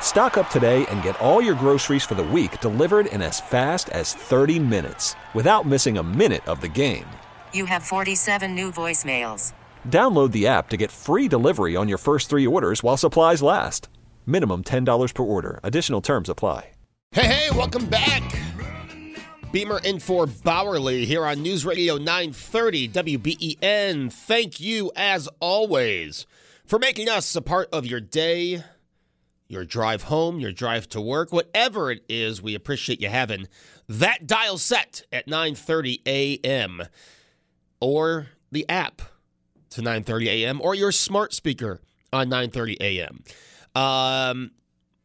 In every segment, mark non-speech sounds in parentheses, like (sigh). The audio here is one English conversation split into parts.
Stock up today and get all your groceries for the week delivered in as fast as 30 minutes without missing a minute of the game. You have 47 new voicemails. Download the app to get free delivery on your first three orders while supplies last. Minimum $10 per order. Additional terms apply. Hey, hey, welcome back. Beamer in for Bauerle here on News Radio 930 WBEN. Thank you, as always, for making us a part of your day, your drive home, your drive to work, whatever it is. We appreciate you having that dial set at 9:30 a.m. or the app to 9:30 a.m. or your smart speaker on 9:30 a.m. Um,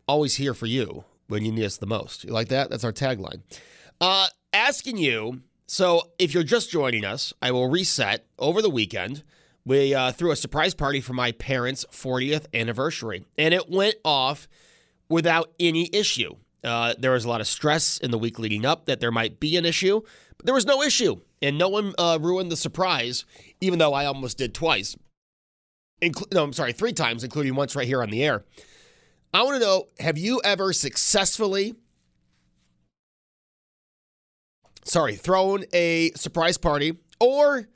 always here for you when you need us the most. You like that? That's our tagline. Uh, asking you. So, if you're just joining us, I will reset over the weekend. We uh, threw a surprise party for my parents' 40th anniversary, and it went off without any issue. Uh, there was a lot of stress in the week leading up that there might be an issue, but there was no issue, and no one uh, ruined the surprise, even though I almost did twice. Inclu- no, I'm sorry, three times, including once right here on the air. I want to know have you ever successfully, sorry, thrown a surprise party, or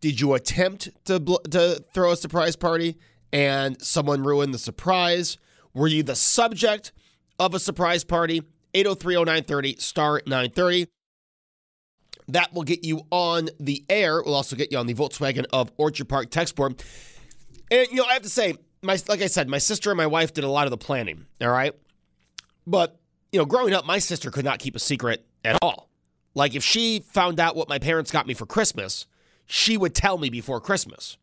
did you attempt to, bl- to throw a surprise party and someone ruined the surprise? Were you the subject of a surprise party? 803 0930, star 930. That will get you on the air. We'll also get you on the Volkswagen of Orchard Park text board. And, you know, I have to say, my like I said, my sister and my wife did a lot of the planning. All right, but you know, growing up, my sister could not keep a secret at all. Like if she found out what my parents got me for Christmas, she would tell me before Christmas.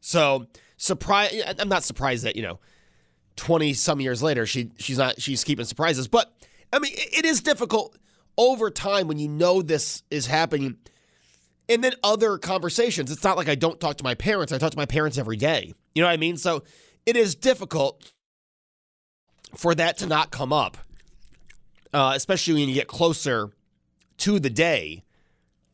So surprise, I'm not surprised that you know, twenty some years later, she she's not she's keeping surprises. But I mean, it is difficult over time when you know this is happening. And then other conversations. It's not like I don't talk to my parents. I talk to my parents every day. You know what I mean? So it is difficult for that to not come up, uh, especially when you get closer to the day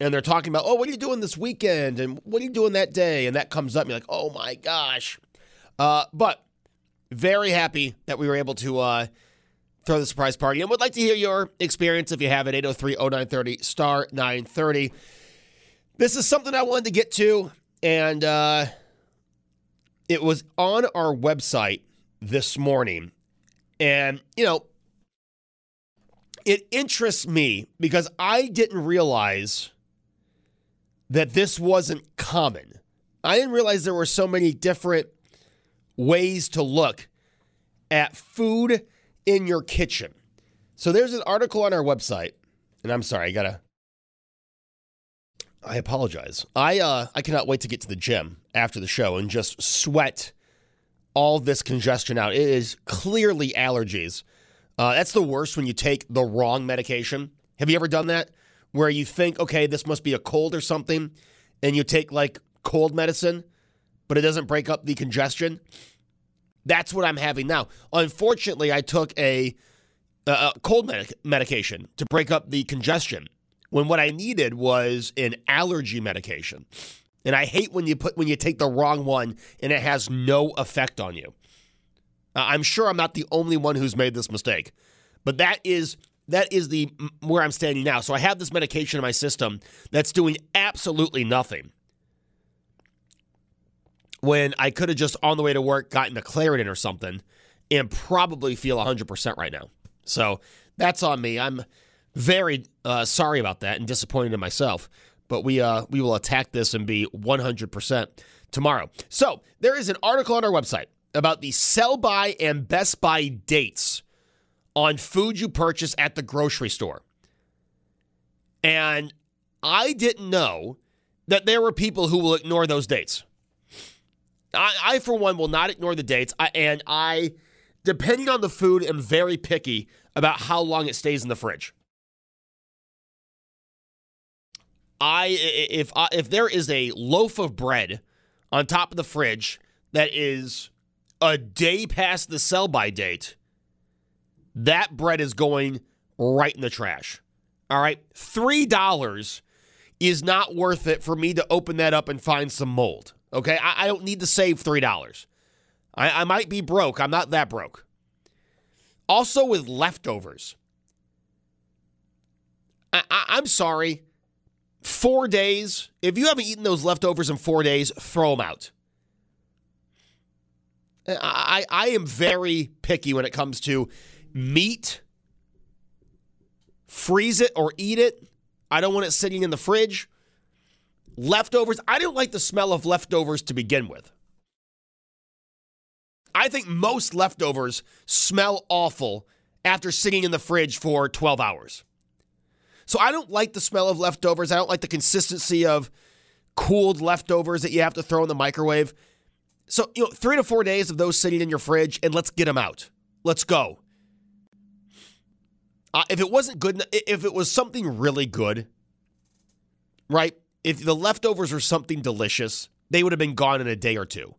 and they're talking about, oh, what are you doing this weekend? And what are you doing that day? And that comes up. And you're like, oh my gosh. Uh, but very happy that we were able to uh, throw the surprise party and would like to hear your experience if you have it. 803 0930 star 930. This is something I wanted to get to. And, uh, it was on our website this morning. And, you know, it interests me because I didn't realize that this wasn't common. I didn't realize there were so many different ways to look at food in your kitchen. So there's an article on our website, and I'm sorry, I gotta I apologize. I uh I cannot wait to get to the gym after the show and just sweat all this congestion out. It is clearly allergies. Uh, that's the worst when you take the wrong medication. Have you ever done that? Where you think, okay, this must be a cold or something, and you take like cold medicine, but it doesn't break up the congestion. That's what I'm having now. Unfortunately, I took a, a cold medic- medication to break up the congestion when what I needed was an allergy medication. And I hate when you put when you take the wrong one and it has no effect on you. Uh, I'm sure I'm not the only one who's made this mistake, but that is that is the where I'm standing now. So I have this medication in my system that's doing absolutely nothing. When I could have just on the way to work gotten a Claritin or something and probably feel 100% right now. So that's on me. I'm very uh, sorry about that and disappointed in myself. But we uh, we will attack this and be 100% tomorrow. So there is an article on our website about the sell by and Best by dates on food you purchase at the grocery store. And I didn't know that there were people who will ignore those dates. I, I for one, will not ignore the dates. I, and I, depending on the food, am very picky about how long it stays in the fridge. I if I, if there is a loaf of bread on top of the fridge that is a day past the sell by date, that bread is going right in the trash. All right, three dollars is not worth it for me to open that up and find some mold. Okay, I, I don't need to save three dollars. I, I might be broke. I'm not that broke. Also, with leftovers, I, I, I'm sorry four days. If you haven't eaten those leftovers in four days, throw them out. I, I am very picky when it comes to meat. Freeze it or eat it. I don't want it sitting in the fridge. Leftovers. I don't like the smell of leftovers to begin with. I think most leftovers smell awful after sitting in the fridge for 12 hours. So I don't like the smell of leftovers. I don't like the consistency of cooled leftovers that you have to throw in the microwave. So, you know, three to four days of those sitting in your fridge, and let's get them out. Let's go. Uh, if it wasn't good, if it was something really good, right? If the leftovers were something delicious, they would have been gone in a day or two.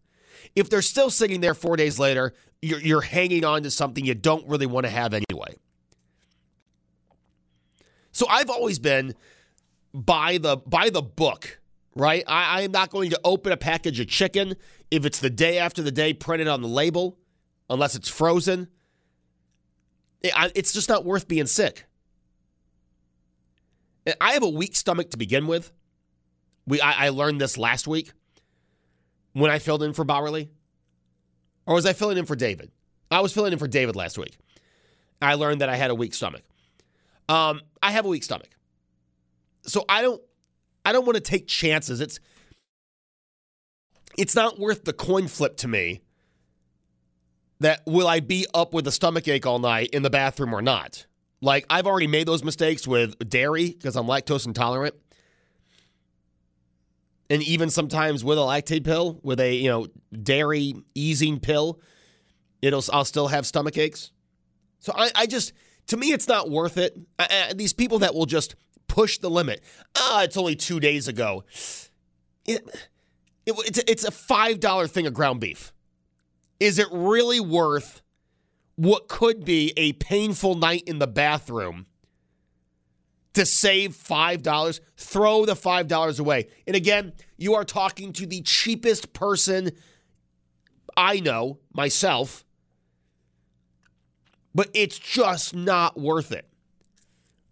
If they're still sitting there four days later, you're, you're hanging on to something you don't really want to have anyway. So I've always been by the by the book, right? I, I am not going to open a package of chicken if it's the day after the day printed on the label, unless it's frozen. It's just not worth being sick. I have a weak stomach to begin with. We I, I learned this last week when I filled in for Bauerle. Or was I filling in for David? I was filling in for David last week. I learned that I had a weak stomach. Um, I have a weak stomach. So I don't I don't want to take chances. It's it's not worth the coin flip to me that will I be up with a stomach ache all night in the bathroom or not. Like I've already made those mistakes with dairy because I'm lactose intolerant. And even sometimes with a lactate pill, with a, you know, dairy easing pill, it'll I'll still have stomach aches. So I, I just to me, it's not worth it. Uh, uh, these people that will just push the limit. Ah, it's only two days ago. It, it, it's, it's a $5 thing of ground beef. Is it really worth what could be a painful night in the bathroom to save $5? Throw the $5 away. And again, you are talking to the cheapest person I know, myself but it's just not worth it.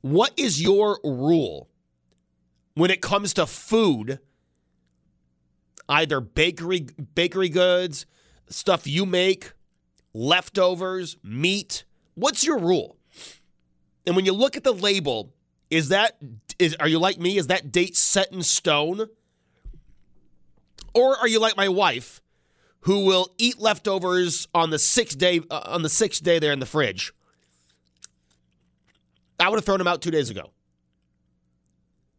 What is your rule when it comes to food? Either bakery bakery goods, stuff you make, leftovers, meat. What's your rule? And when you look at the label, is that is are you like me? Is that date set in stone? Or are you like my wife who will eat leftovers on the sixth day uh, on the sixth day there in the fridge. I would have thrown them out two days ago.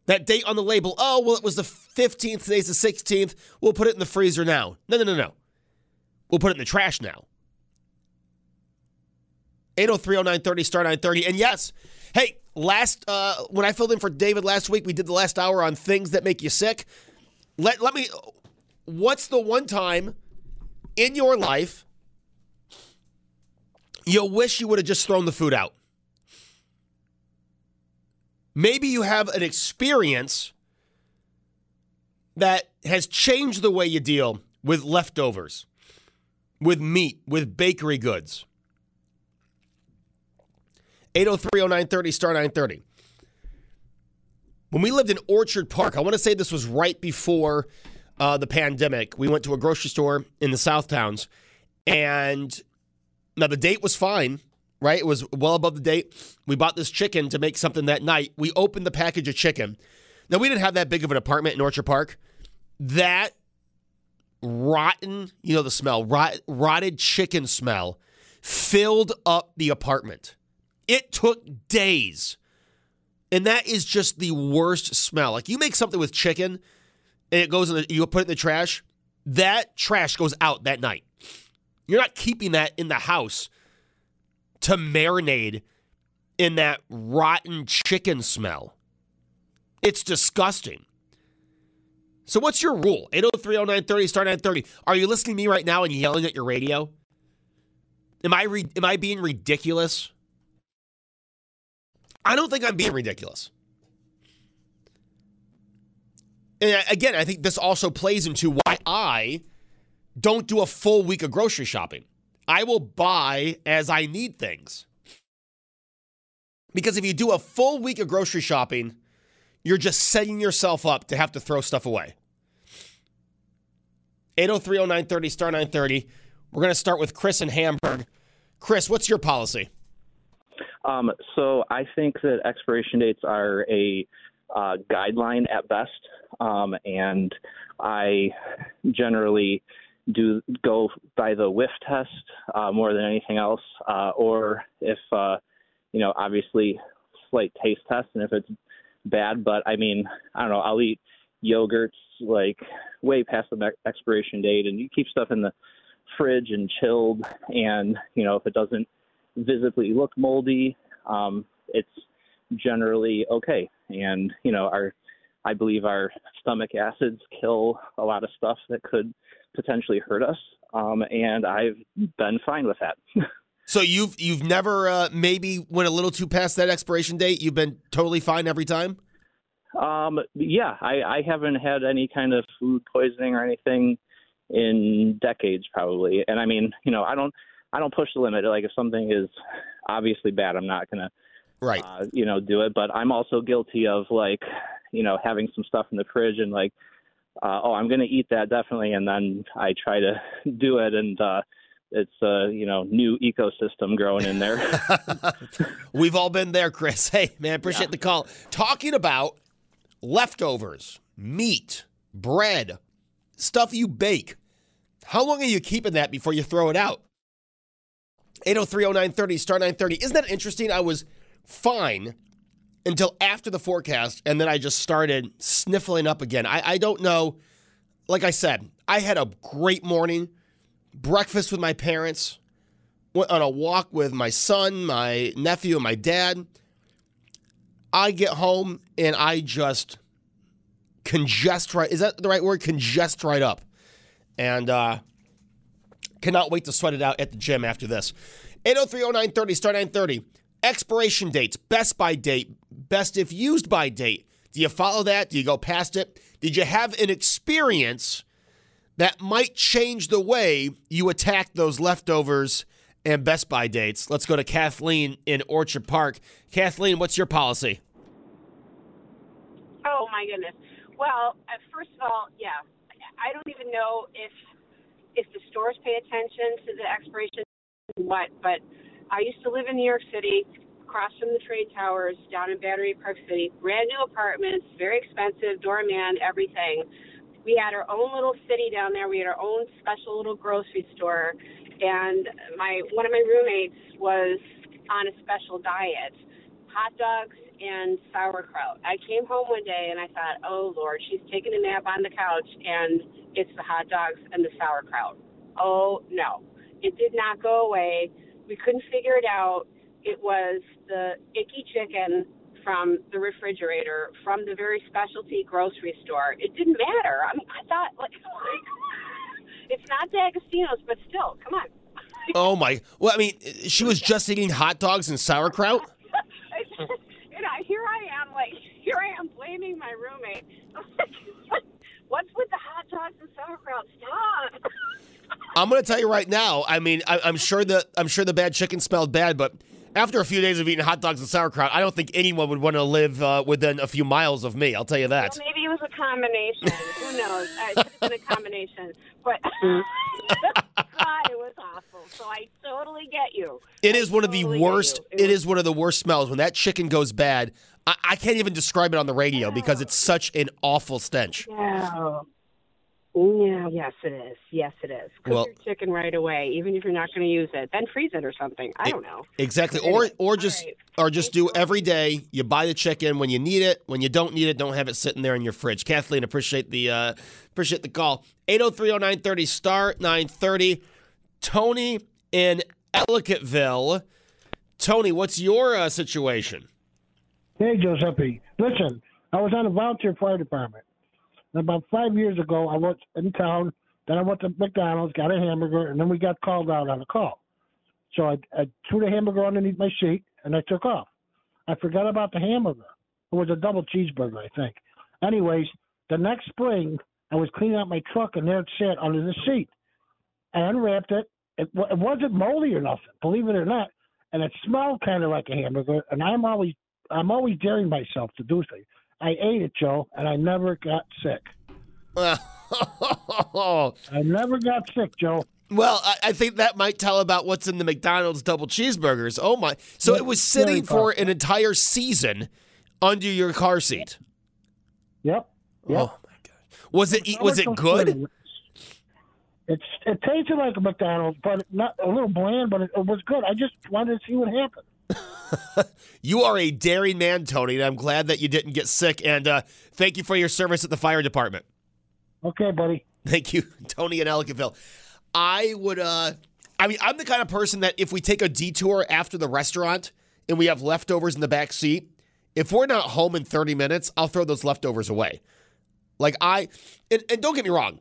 That date on the label, oh, well, it was the 15th, today's the 16th. We'll put it in the freezer now. No, no, no, no. We'll put it in the trash now. 8030930 star 930. And yes, hey, last uh, when I filled in for David last week, we did the last hour on things that make you sick. Let let me what's the one time in your life you wish you would have just thrown the food out. Maybe you have an experience that has changed the way you deal with leftovers, with meat, with bakery goods. 8030930 star 930. When we lived in Orchard Park, I want to say this was right before uh, the pandemic, we went to a grocery store in the South Towns, and now the date was fine, right? It was well above the date. We bought this chicken to make something that night. We opened the package of chicken. Now we didn't have that big of an apartment in Orchard Park. That rotten, you know the smell, rot, rotted chicken smell filled up the apartment. It took days. And that is just the worst smell. Like you make something with chicken and it goes in the, you put it in the trash, that trash goes out that night. You're not keeping that in the house to marinate in that rotten chicken smell. It's disgusting. So what's your rule? 8030930 star 930. Are you listening to me right now and yelling at your radio? Am I re- am I being ridiculous? I don't think I'm being ridiculous. And again, I think this also plays into why I don't do a full week of grocery shopping. I will buy as I need things. Because if you do a full week of grocery shopping, you're just setting yourself up to have to throw stuff away. 8030930 star 930. We're going to start with Chris in Hamburg. Chris, what's your policy? Um, so I think that expiration dates are a uh, guideline at best, um, and I generally do go by the whiff test uh, more than anything else, uh, or if uh, you know, obviously slight taste test, and if it's bad, but I mean, I don't know, I'll eat yogurts like way past the expiration date, and you keep stuff in the fridge and chilled, and you know, if it doesn't visibly look moldy, um, it's generally okay. And you know, our I believe our stomach acids kill a lot of stuff that could potentially hurt us, um, and I've been fine with that. (laughs) so you've you've never uh, maybe went a little too past that expiration date. You've been totally fine every time. Um, yeah, I, I haven't had any kind of food poisoning or anything in decades, probably. And I mean, you know, I don't I don't push the limit. Like if something is obviously bad, I'm not gonna right uh, you know do it. But I'm also guilty of like you know having some stuff in the fridge and like uh, oh I'm gonna eat that definitely, and then I try to do it and. uh it's a you know new ecosystem growing in there. (laughs) We've all been there, Chris. Hey man, appreciate yeah. the call. Talking about leftovers, meat, bread, stuff you bake. How long are you keeping that before you throw it out? 8030930 star 930. Isn't that interesting? I was fine until after the forecast, and then I just started sniffling up again. I, I don't know. Like I said, I had a great morning, breakfast with my parents, went on a walk with my son, my nephew, and my dad. I get home and I just congest right. Is that the right word? Congest right up. And uh, Cannot wait to sweat it out at the gym after this. 8030930, star 930. Expiration dates, best by date, best if used by date. Do you follow that? Do you go past it? Did you have an experience that might change the way you attack those leftovers and best by dates? Let's go to Kathleen in Orchard Park. Kathleen, what's your policy? Oh, my goodness. Well, uh, first of all, yeah, I don't even know if if the stores pay attention to the expiration, what? But I used to live in New York City, across from the trade towers, down in Battery Park City. Brand new apartments, very expensive, doorman, everything. We had our own little city down there. We had our own special little grocery store, and my one of my roommates was on a special diet, hot dogs and sauerkraut. I came home one day and I thought, oh Lord, she's taking a nap on the couch and it's the hot dogs and the sauerkraut. Oh no, it did not go away. We couldn't figure it out. It was the icky chicken from the refrigerator from the very specialty grocery store. It didn't matter. I mean, I thought like, (laughs) it's not D'Agostino's, but still, come on. (laughs) oh my! Well, I mean, she was just eating hot dogs and sauerkraut. (laughs) you know, here I am, like here I am blaming my roommate. (laughs) What's with the hot dogs and sauerkraut? Stop. I'm going to tell you right now. I mean, I, am sure the I'm sure the bad chicken smelled bad, but after a few days of eating hot dogs and sauerkraut, I don't think anyone would want to live uh, within a few miles of me. I'll tell you that. Well, maybe it was a combination. Who knows? Uh, it could have been a combination, but (laughs) God, it was awful. So I totally get you. It I is one totally of the worst. It, it is one of the worst smells when that chicken goes bad. I, I can't even describe it on the radio because it's such an awful stench. Yeah. Yeah, yes, it is. Yes, it is. Cook Well- your chicken right away, even if you're not going to use it. Then freeze it or something. I don't know. Exactly. Or or just all right. or just do every day. You buy the chicken when you need it. When you don't need it, don't have it sitting there in your fridge. Kathleen, appreciate the uh, appreciate the call. 8030930 star 930. Tony in Ellicottville. Tony, what's your uh, situation? Hey, Giuseppe. Listen, I was on a volunteer fire department. And about five years ago, I was in town. Then I went to McDonald's, got a hamburger, and then we got called out on a call. So I, I threw the hamburger underneath my seat, and I took off. I forgot about the hamburger. It was a double cheeseburger, I think. Anyways, the next spring, I was cleaning out my truck, and there it sat under the seat. I unwrapped it. It, it wasn't moldy or nothing, believe it or not, and it smelled kind of like a hamburger. And I'm always, I'm always daring myself to do things. I ate it, Joe, and I never got sick. well, (laughs) I never got sick, Joe. I, I think that might tell about what's in the McDonald's double cheeseburgers. Oh my! So it was sitting for an entire season under your car seat. Yep. Yep. Oh my god! Was it was it good? It's it tasted like a McDonald's, but not a little bland, but it, it was good. I just wanted to see what happened. (laughs) You are a daring man, Tony, and I'm glad that you didn't get sick. And uh, thank you for your service at the fire department. Okay, buddy. Thank you, (laughs) Tony in Ellicottville. I would, uh, I mean, I'm the kind of person that if we take a detour after the restaurant and we have leftovers in the back seat, if we're not home in 30 minutes, I'll throw those leftovers away. Like I, and, and don't get me wrong,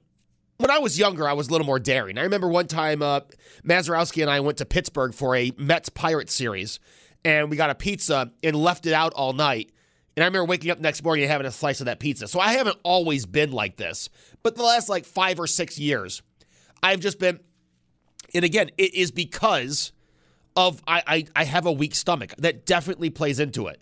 when I was younger, I was a little more daring. I remember one time, uh, Mazurowski and I went to Pittsburgh for a Mets Pirate series, and we got a pizza and left it out all night. And I remember waking up next morning and having a slice of that pizza. So I haven't always been like this, but the last like five or six years, I've just been. And again, it is because of I, I I have a weak stomach that definitely plays into it.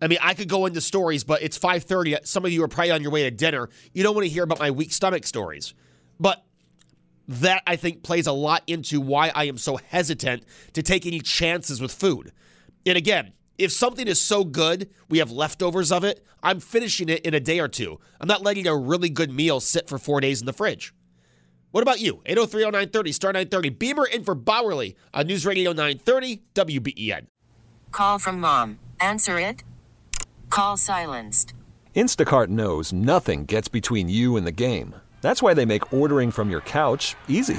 I mean, I could go into stories, but it's 5:30. Some of you are probably on your way to dinner. You don't want to hear about my weak stomach stories. But that I think plays a lot into why I am so hesitant to take any chances with food. And again, if something is so good, we have leftovers of it, I'm finishing it in a day or two. I'm not letting a really good meal sit for 4 days in the fridge. What about you? 8030930 star 930 Beamer in for Bauerle on News Radio 930 WBEN. Call from mom. Answer it. Call silenced. Instacart knows nothing gets between you and the game. That's why they make ordering from your couch easy.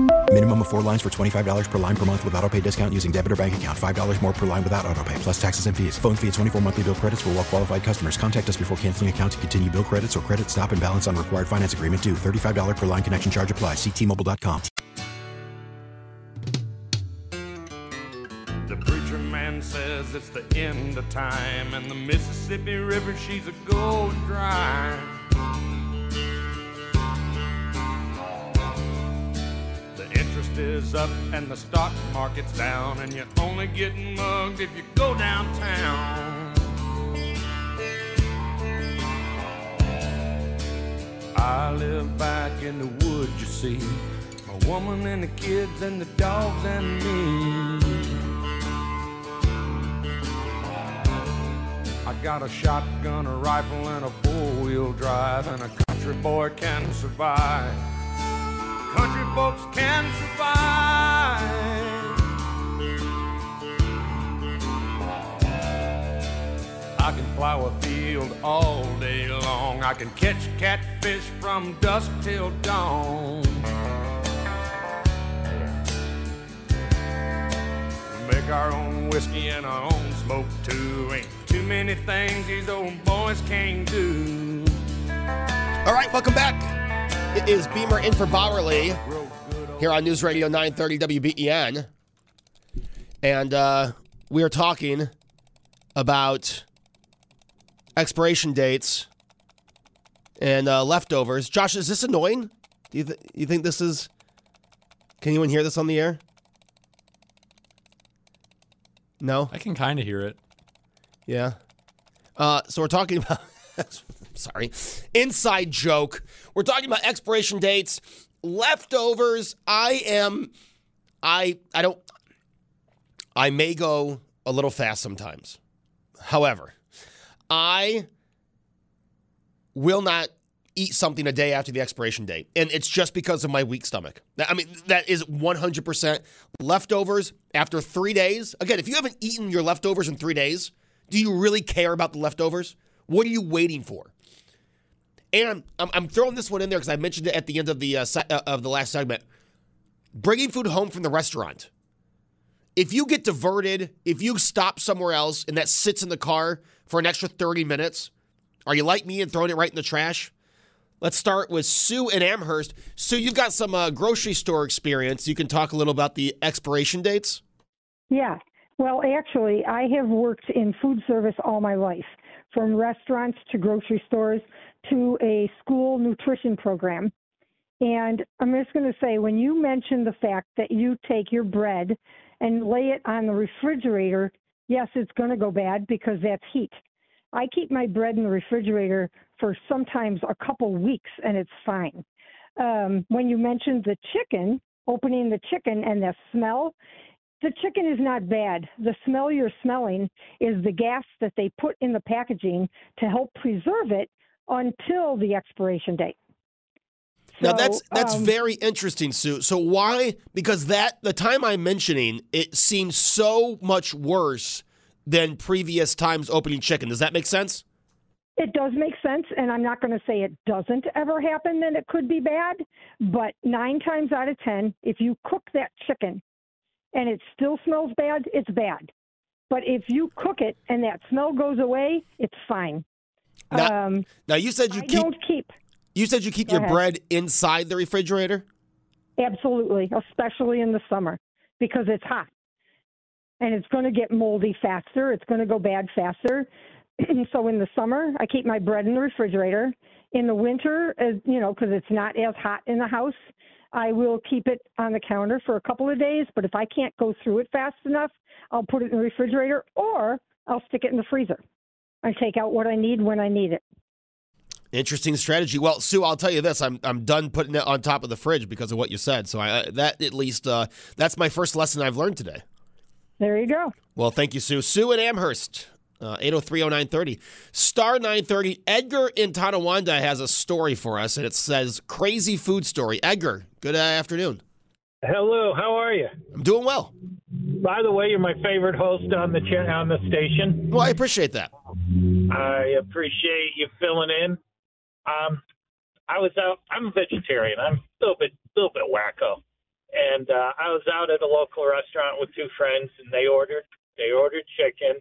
Minimum of four lines for $25 per line per month with auto pay discount using debit or bank account. $5 more per line without auto pay, plus taxes and fees. Phone fee at 24 monthly bill credits for all well qualified customers. Contact us before canceling account to continue bill credits or credit stop and balance on required finance agreement due. $35 per line connection charge apply. Ctmobile.com. The preacher man says it's the end of time, and the Mississippi River, she's a going dry. interest is up and the stock market's down, and you're only getting mugged if you go downtown. I live back in the woods, you see. A woman and the kids and the dogs and me. I got a shotgun, a rifle, and a four wheel drive, and a country boy can survive. Folks can survive. I can plow a field all day long. I can catch catfish from dusk till dawn. Make our own whiskey and our own smoke too. Ain't too many things these old boys can't do. All right, welcome back. It is Beamer in for Bauerle here on News Radio 930 WBEN. And uh, we are talking about expiration dates and uh, leftovers. Josh, is this annoying? Do you, th- you think this is. Can anyone hear this on the air? No? I can kind of hear it. Yeah. Uh, so we're talking (laughs) about. sorry. Inside joke. We're talking about expiration dates, leftovers. I am. I I don't. I may go a little fast sometimes. However, I will not eat something a day after the expiration date. And it's just because of my weak stomach. I mean, that is 100% leftovers after three days. Again, if you haven't eaten your leftovers in three days, do you really care about the leftovers? What are you waiting for? And I'm, I'm throwing this one in there because I mentioned it at the end of the uh, uh, of the last segment. Bringing food home from the restaurant. If you get diverted, if you stop somewhere else and that sits in the car for an extra 30 minutes, are you like me and throwing it right in the trash? Let's start with Sue in Amherst. Sue, you've got some uh, grocery store experience. You can talk a little about the expiration dates. Yeah. Well, actually, I have worked in food service all my life, from restaurants to grocery stores to a school nutrition program. And I'm just going to say, when you mention the fact that you take your bread and lay it on the refrigerator, yes, it's going to go bad because that's heat. I keep my bread in the refrigerator for sometimes a couple weeks and it's fine. Um, when you mentioned the chicken, opening the chicken and the smell, the chicken is not bad. The smell you're smelling is the gas that they put in the packaging to help preserve it until the expiration date. now that's that's um, very interesting, Sue. So why? Because that the time I'm mentioning, it seems so much worse than previous times opening chicken. Does that make sense? It does make sense, and I'm not going to say it doesn't ever happen, then it could be bad. But nine times out of ten, if you cook that chicken and it still smells bad, it's bad. But if you cook it and that smell goes away, it's fine. Now, um, now you said you I keep don't keep. you said you keep Go your ahead. bread inside the refrigerator. Absolutely, especially in the summer because it's hot and it's going to get moldy faster. It's going to go bad faster. (clears throat) so in the summer, I keep my bread in the refrigerator. In the winter, as you know, because it's not as hot in the house, I will keep it on the counter for a couple of days. But if I can't go through it fast enough, I'll put it in the refrigerator or I'll stick it in the freezer. I take out what I need when I need it. Interesting strategy. Well, Sue, I'll tell you this: I'm I'm done putting it on top of the fridge because of what you said. So I that at least uh, that's my first lesson I've learned today. There you go. Well, thank you, Sue. Sue in Amherst, uh, 8030930. Star 930. Edgar in Tonawanda has a story for us, and it says Crazy Food Story. Edgar, good uh, afternoon. Hello, how are you? I'm doing well. By the way, you're my favorite host on the cha- on the station. Well, I appreciate that. I appreciate you filling in. Um, I was out. I'm a vegetarian. I'm a little bit, little bit wacko, and uh, I was out at a local restaurant with two friends, and they ordered, they ordered chicken,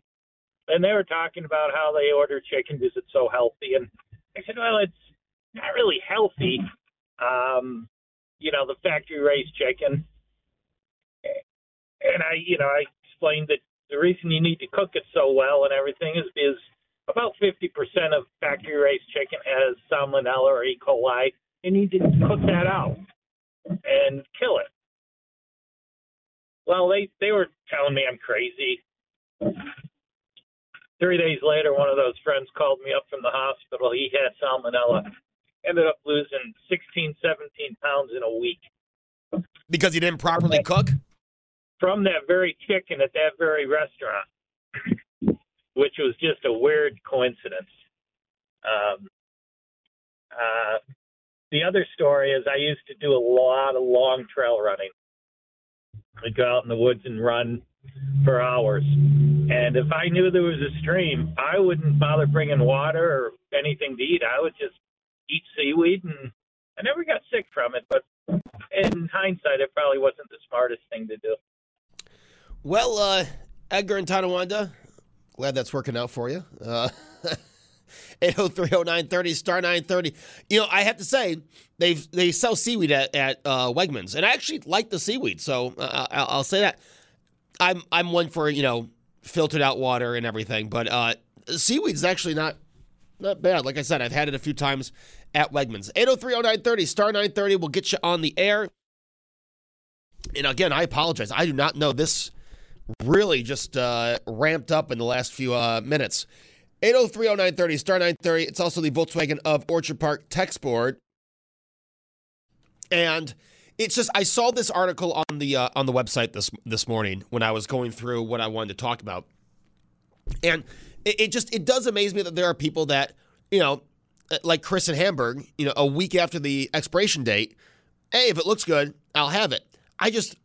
and they were talking about how they order chicken because it's so healthy, and I said, well, it's not really healthy. Um, you know, the factory raised chicken, and I, you know, I explained that the reason you need to cook it so well and everything is is about 50% of factory raised chicken has salmonella or E. coli, you need to cook that out and kill it. Well, they they were telling me I'm crazy. Three days later, one of those friends called me up from the hospital. He had salmonella, ended up losing 16, 17 pounds in a week Because he didn't properly cook? From that very chicken at that very restaurant, (clears throat) which was just a weird coincidence. Um, uh, the other story is I used to do a lot of long trail running. I'd go out in the woods and run for hours. And if I knew there was a stream, I wouldn't bother bringing water or anything to eat. I would just eat seaweed, and I never got sick from it. But in hindsight, it probably wasn't the smartest thing to do. Well, uh, Edgar and Tonawanda, glad that's working out for you. Uh, (laughs) 8030930 star 930. You know, I have to say they they sell seaweed at, at uh, Wegmans, and I actually like the seaweed, so uh, I'll, I'll say that. I'm I'm one for you know filtered out water and everything, but uh, seaweed is actually not not bad. Like I said, I've had it a few times at Wegmans. 8030930 star 930 will get you on the air. And again, I apologize. I do not know this really just uh, ramped up in the last few uh, minutes. 8030930 star 930. It's also the Volkswagen of Orchard Park text board. And it's just I saw this article on the uh, on the website this this morning when I was going through what I wanted to talk about. And it, it just it does amaze me that there are people that, you know, like Chris in Hamburg, you know, a week after the expiration date, hey, if it looks good, I'll have it. I just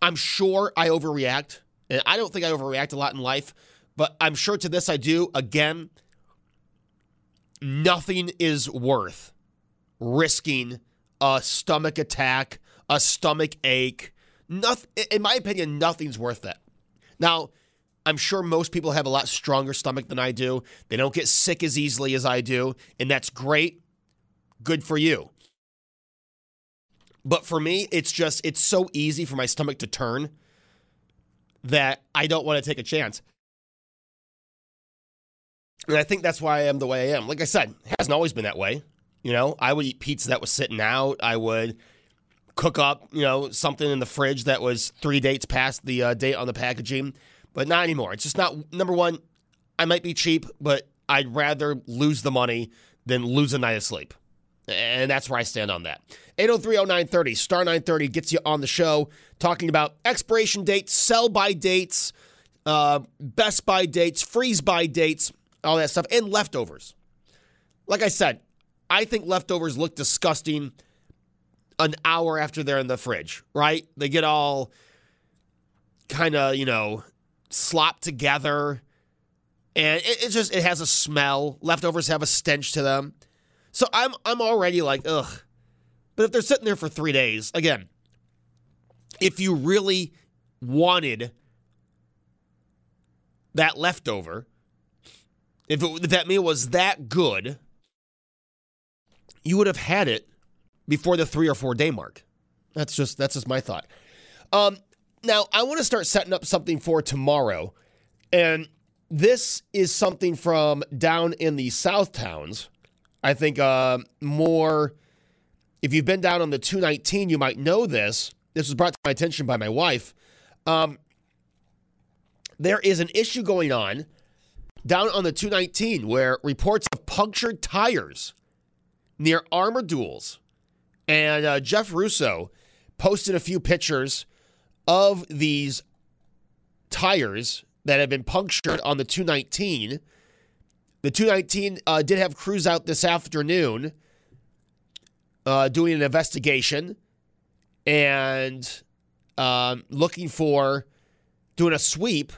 I'm sure I overreact. And I don't think I overreact a lot in life, but I'm sure to this I do. Again, nothing is worth risking a stomach attack, a stomach ache. Nothing, in my opinion, nothing's worth that. Now, I'm sure most people have a lot stronger stomach than I do. They don't get sick as easily as I do, and that's great. Good for you. But for me, it's just it's so easy for my stomach to turn that I don't want to take a chance. And I think that's why I am the way I am. Like I said, it hasn't always been that way. You know, I would eat pizza that was sitting out. I would cook up, you know, something in the fridge that was three dates past the uh, date on the packaging, but not anymore. It's just not, number one, I might be cheap, but I'd rather lose the money than lose a night of sleep. And that's where I stand on that. 8030930, star 930 gets you on the show talking about expiration dates, sell by dates, uh, best by dates, freeze by dates, all that stuff, and leftovers. Like I said, I think leftovers look disgusting an hour after they're in the fridge, right? They get all kind of, you know, slopped together. And it, it just it has a smell. Leftovers have a stench to them. So I'm I'm already like, ugh. But if they're sitting there for three days, again, if you really wanted that leftover, if, it, if that meal was that good, you would have had it before the three or four day mark. That's just that's just my thought. Um, now I want to start setting up something for tomorrow, and this is something from down in the South Towns. I think uh, more. If you've been down on the 219, you might know this. This was brought to my attention by my wife. Um, there is an issue going on down on the 219 where reports of punctured tires near Armor Duells. And uh, Jeff Russo posted a few pictures of these tires that have been punctured on the 219. The 219 uh, did have crews out this afternoon uh, doing an investigation and um, looking for doing a sweep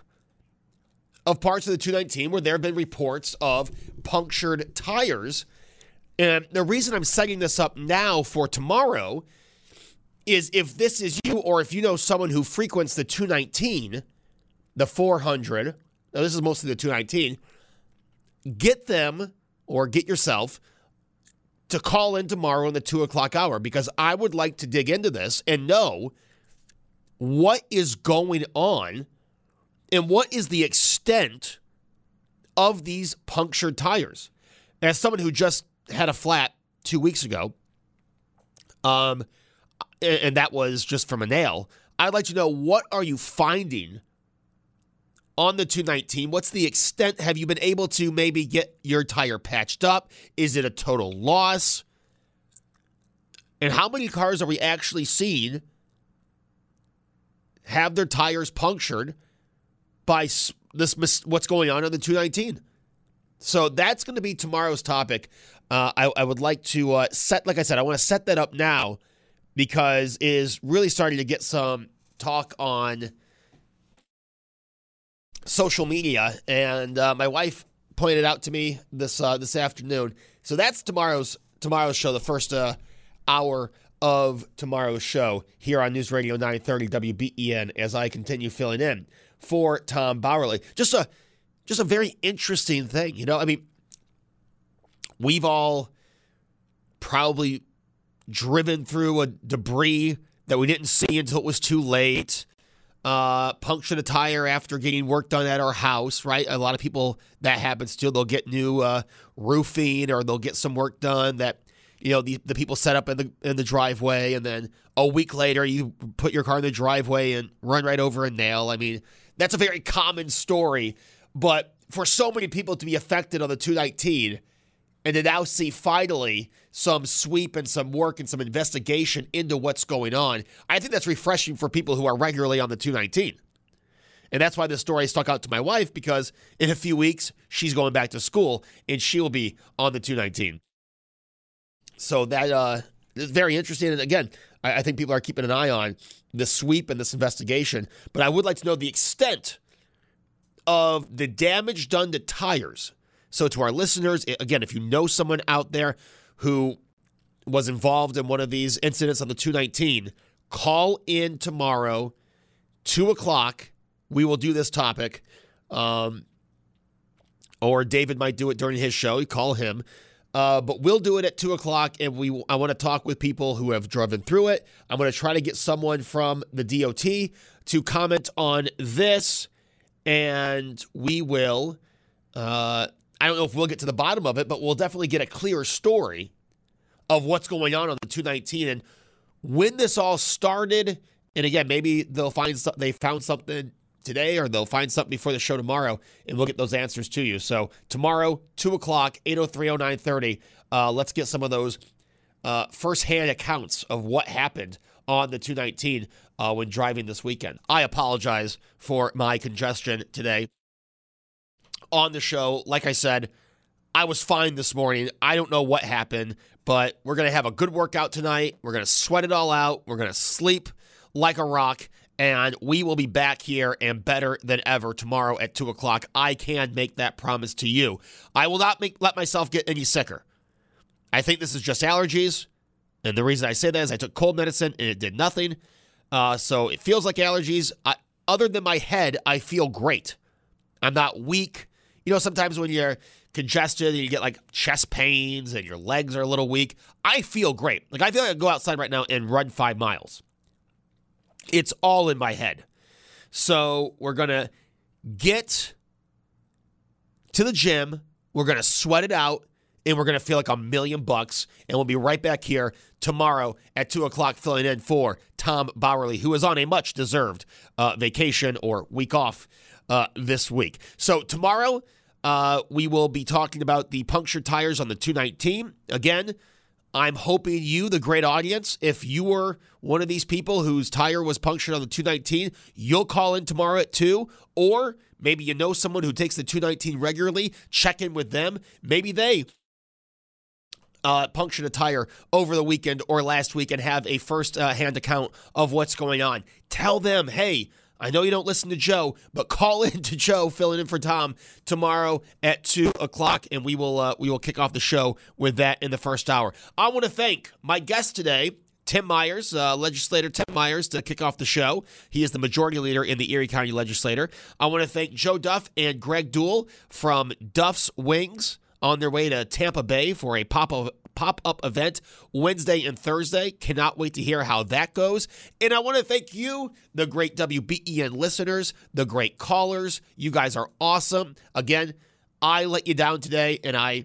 of parts of the 219 where there have been reports of punctured tires. And the reason I'm setting this up now for tomorrow is if this is you or if you know someone who frequents the 219, the 400, now this is mostly the 219, get them or get yourself to call in tomorrow in the two o'clock hour because I would like to dig into this and know what is going on and what is the extent of these punctured tires. As someone who just had a flat two weeks ago, um, and that was just from a nail, I'd like to know what are you finding on the 219? What's the extent? Have you been able to maybe get your tire patched up? Is it a total loss? And how many cars are we actually seeing have their tires punctured by this what's going on on the 219? So that's going to be tomorrow's topic. Uh, I, I, would like to uh, set, like I said, I want to set that up now because is really starting to get some talk on social media, and uh, my wife pointed out to me this uh, this afternoon. So that's tomorrow's tomorrow's show, the first uh, hour of tomorrow's show here on News Radio 930 WBEN. As I continue filling in for Tom Bauerle, just a just a very interesting thing, you know. I mean, we've all probably driven through a debris that we didn't see until it was too late uh, punctured a tire after getting work done at our house, right? A lot of people that happens to. They'll get new uh, roofing or they'll get some work done that you know the, the people set up in the in the driveway, and then a week later you put your car in the driveway and run right over a nail. I mean, that's a very common story, but for so many people to be affected on the 219 and to now see finally some sweep and some work and some investigation into what's going on. I think that's refreshing for people who are regularly on the 219. And that's why this story stuck out to my wife because in a few weeks, she's going back to school and she'll be on the 219. So that uh, is very interesting. And again, I, I think people are keeping an eye on this sweep and this investigation. But I would like to know the extent of the damage done to tires so, to our listeners, again, if you know someone out there who was involved in one of these incidents on the 219, call in tomorrow, 2 o'clock. We will do this topic. Um, or David might do it during his show. You call him. Uh, but we'll do it at two o'clock, and we I want to talk with people who have driven through it. I'm going to try to get someone from the DOT to comment on this, and we will uh, I don't know if we'll get to the bottom of it, but we'll definitely get a clear story of what's going on on the 219 and when this all started. And again, maybe they'll find some, they found something today or they'll find something before the show tomorrow and we'll get those answers to you. So tomorrow, 2 o'clock, 8030930, uh, let's get some of those uh, firsthand accounts of what happened on the 219 uh, when driving this weekend. I apologize for my congestion today on the show. Like I said, I was fine this morning. I don't know what happened, but we're going to have a good workout tonight. We're going to sweat it all out. We're going to sleep like a rock, and we will be back here and better than ever tomorrow at 2 o'clock. I can make that promise to you. I will not make, let myself get any sicker. I think this is just allergies. And the reason I say that is I took cold medicine and it did nothing. Uh, so it feels like allergies. I, other than my head, I feel great. I'm not weak. You know, sometimes when you're congested and you get like chest pains and your legs are a little weak, I feel great. Like I feel like I go outside right now and run five miles. It's all in my head. So we're to get to the gym. We're to sweat it out and we're going to feel like a million bucks. And we'll be right back here tomorrow at 2 o'clock, filling in for Tom Bauerle, who is on a much deserved uh, vacation or week off uh, this week. So tomorrow, uh, we will be talking about the punctured tires on the 219. Again, I'm hoping you, the great audience, if you were one of these people whose tire was punctured on the 219, you'll call in tomorrow at 2. Or maybe you know someone who takes the 219 regularly, check in with them. Maybe they uh, punctured a tire over the weekend or last week and have a first uh, hand account of what's going on. Tell them, hey, I know you don't listen to Joe, but call in to Joe, filling in for Tom tomorrow at two o'clock, and we will uh, we will kick off the show with that in the first hour. I want to thank my guest today, Tim Meyers, uh, legislator Tim Meyers, to kick off the show. He is the majority leader in the Erie County Legislature. I want to thank Joe Duff and Greg Duell from Duff's Wings on their way to Tampa Bay for a pop up pop up event Wednesday and Thursday. Cannot wait to hear how that goes. And I want to thank you, the great WBEN listeners, the great callers. You guys are awesome. Again, I let you down today, and I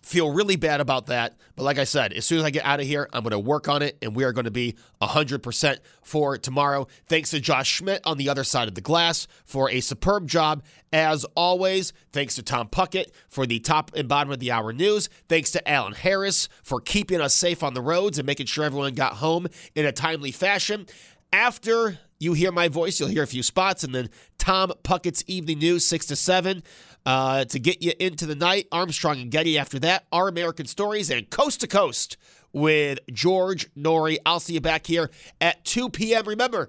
Feel really bad about that. But like I said, as soon as I get out of here, I'm going to work on it and we are going to be 100% for tomorrow. Thanks to Josh Schmidt on the other side of the glass for a superb job. As always, thanks to Tom Puckett for the top and bottom of the hour news. Thanks to Alan Harris for keeping us safe on the roads and making sure everyone got home in a timely fashion. After you hear my voice, you'll hear a few spots, and then Tom Puckett's Evening News, 6 to 7 uh, to get you into the night. Armstrong and Getty after that. Our American Stories and Coast to Coast with George Noory. I'll see you back here at 2 p.m. Remember,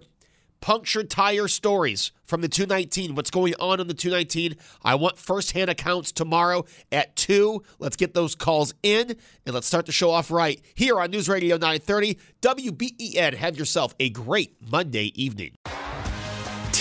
punctured tire stories from the 219. What's going on in the 219? I want firsthand accounts tomorrow at 2. Let's get those calls in and let's start the show off right here on News Radio 930 WBEN. Have yourself a great Monday evening.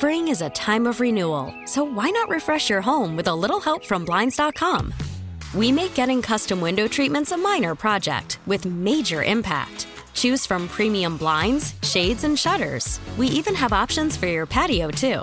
Spring is a time of renewal, so why not refresh your home with a little help from Blinds.com? We make getting custom window treatments a minor project with major impact. Choose from premium blinds, shades, and shutters. We even have options for your patio, too.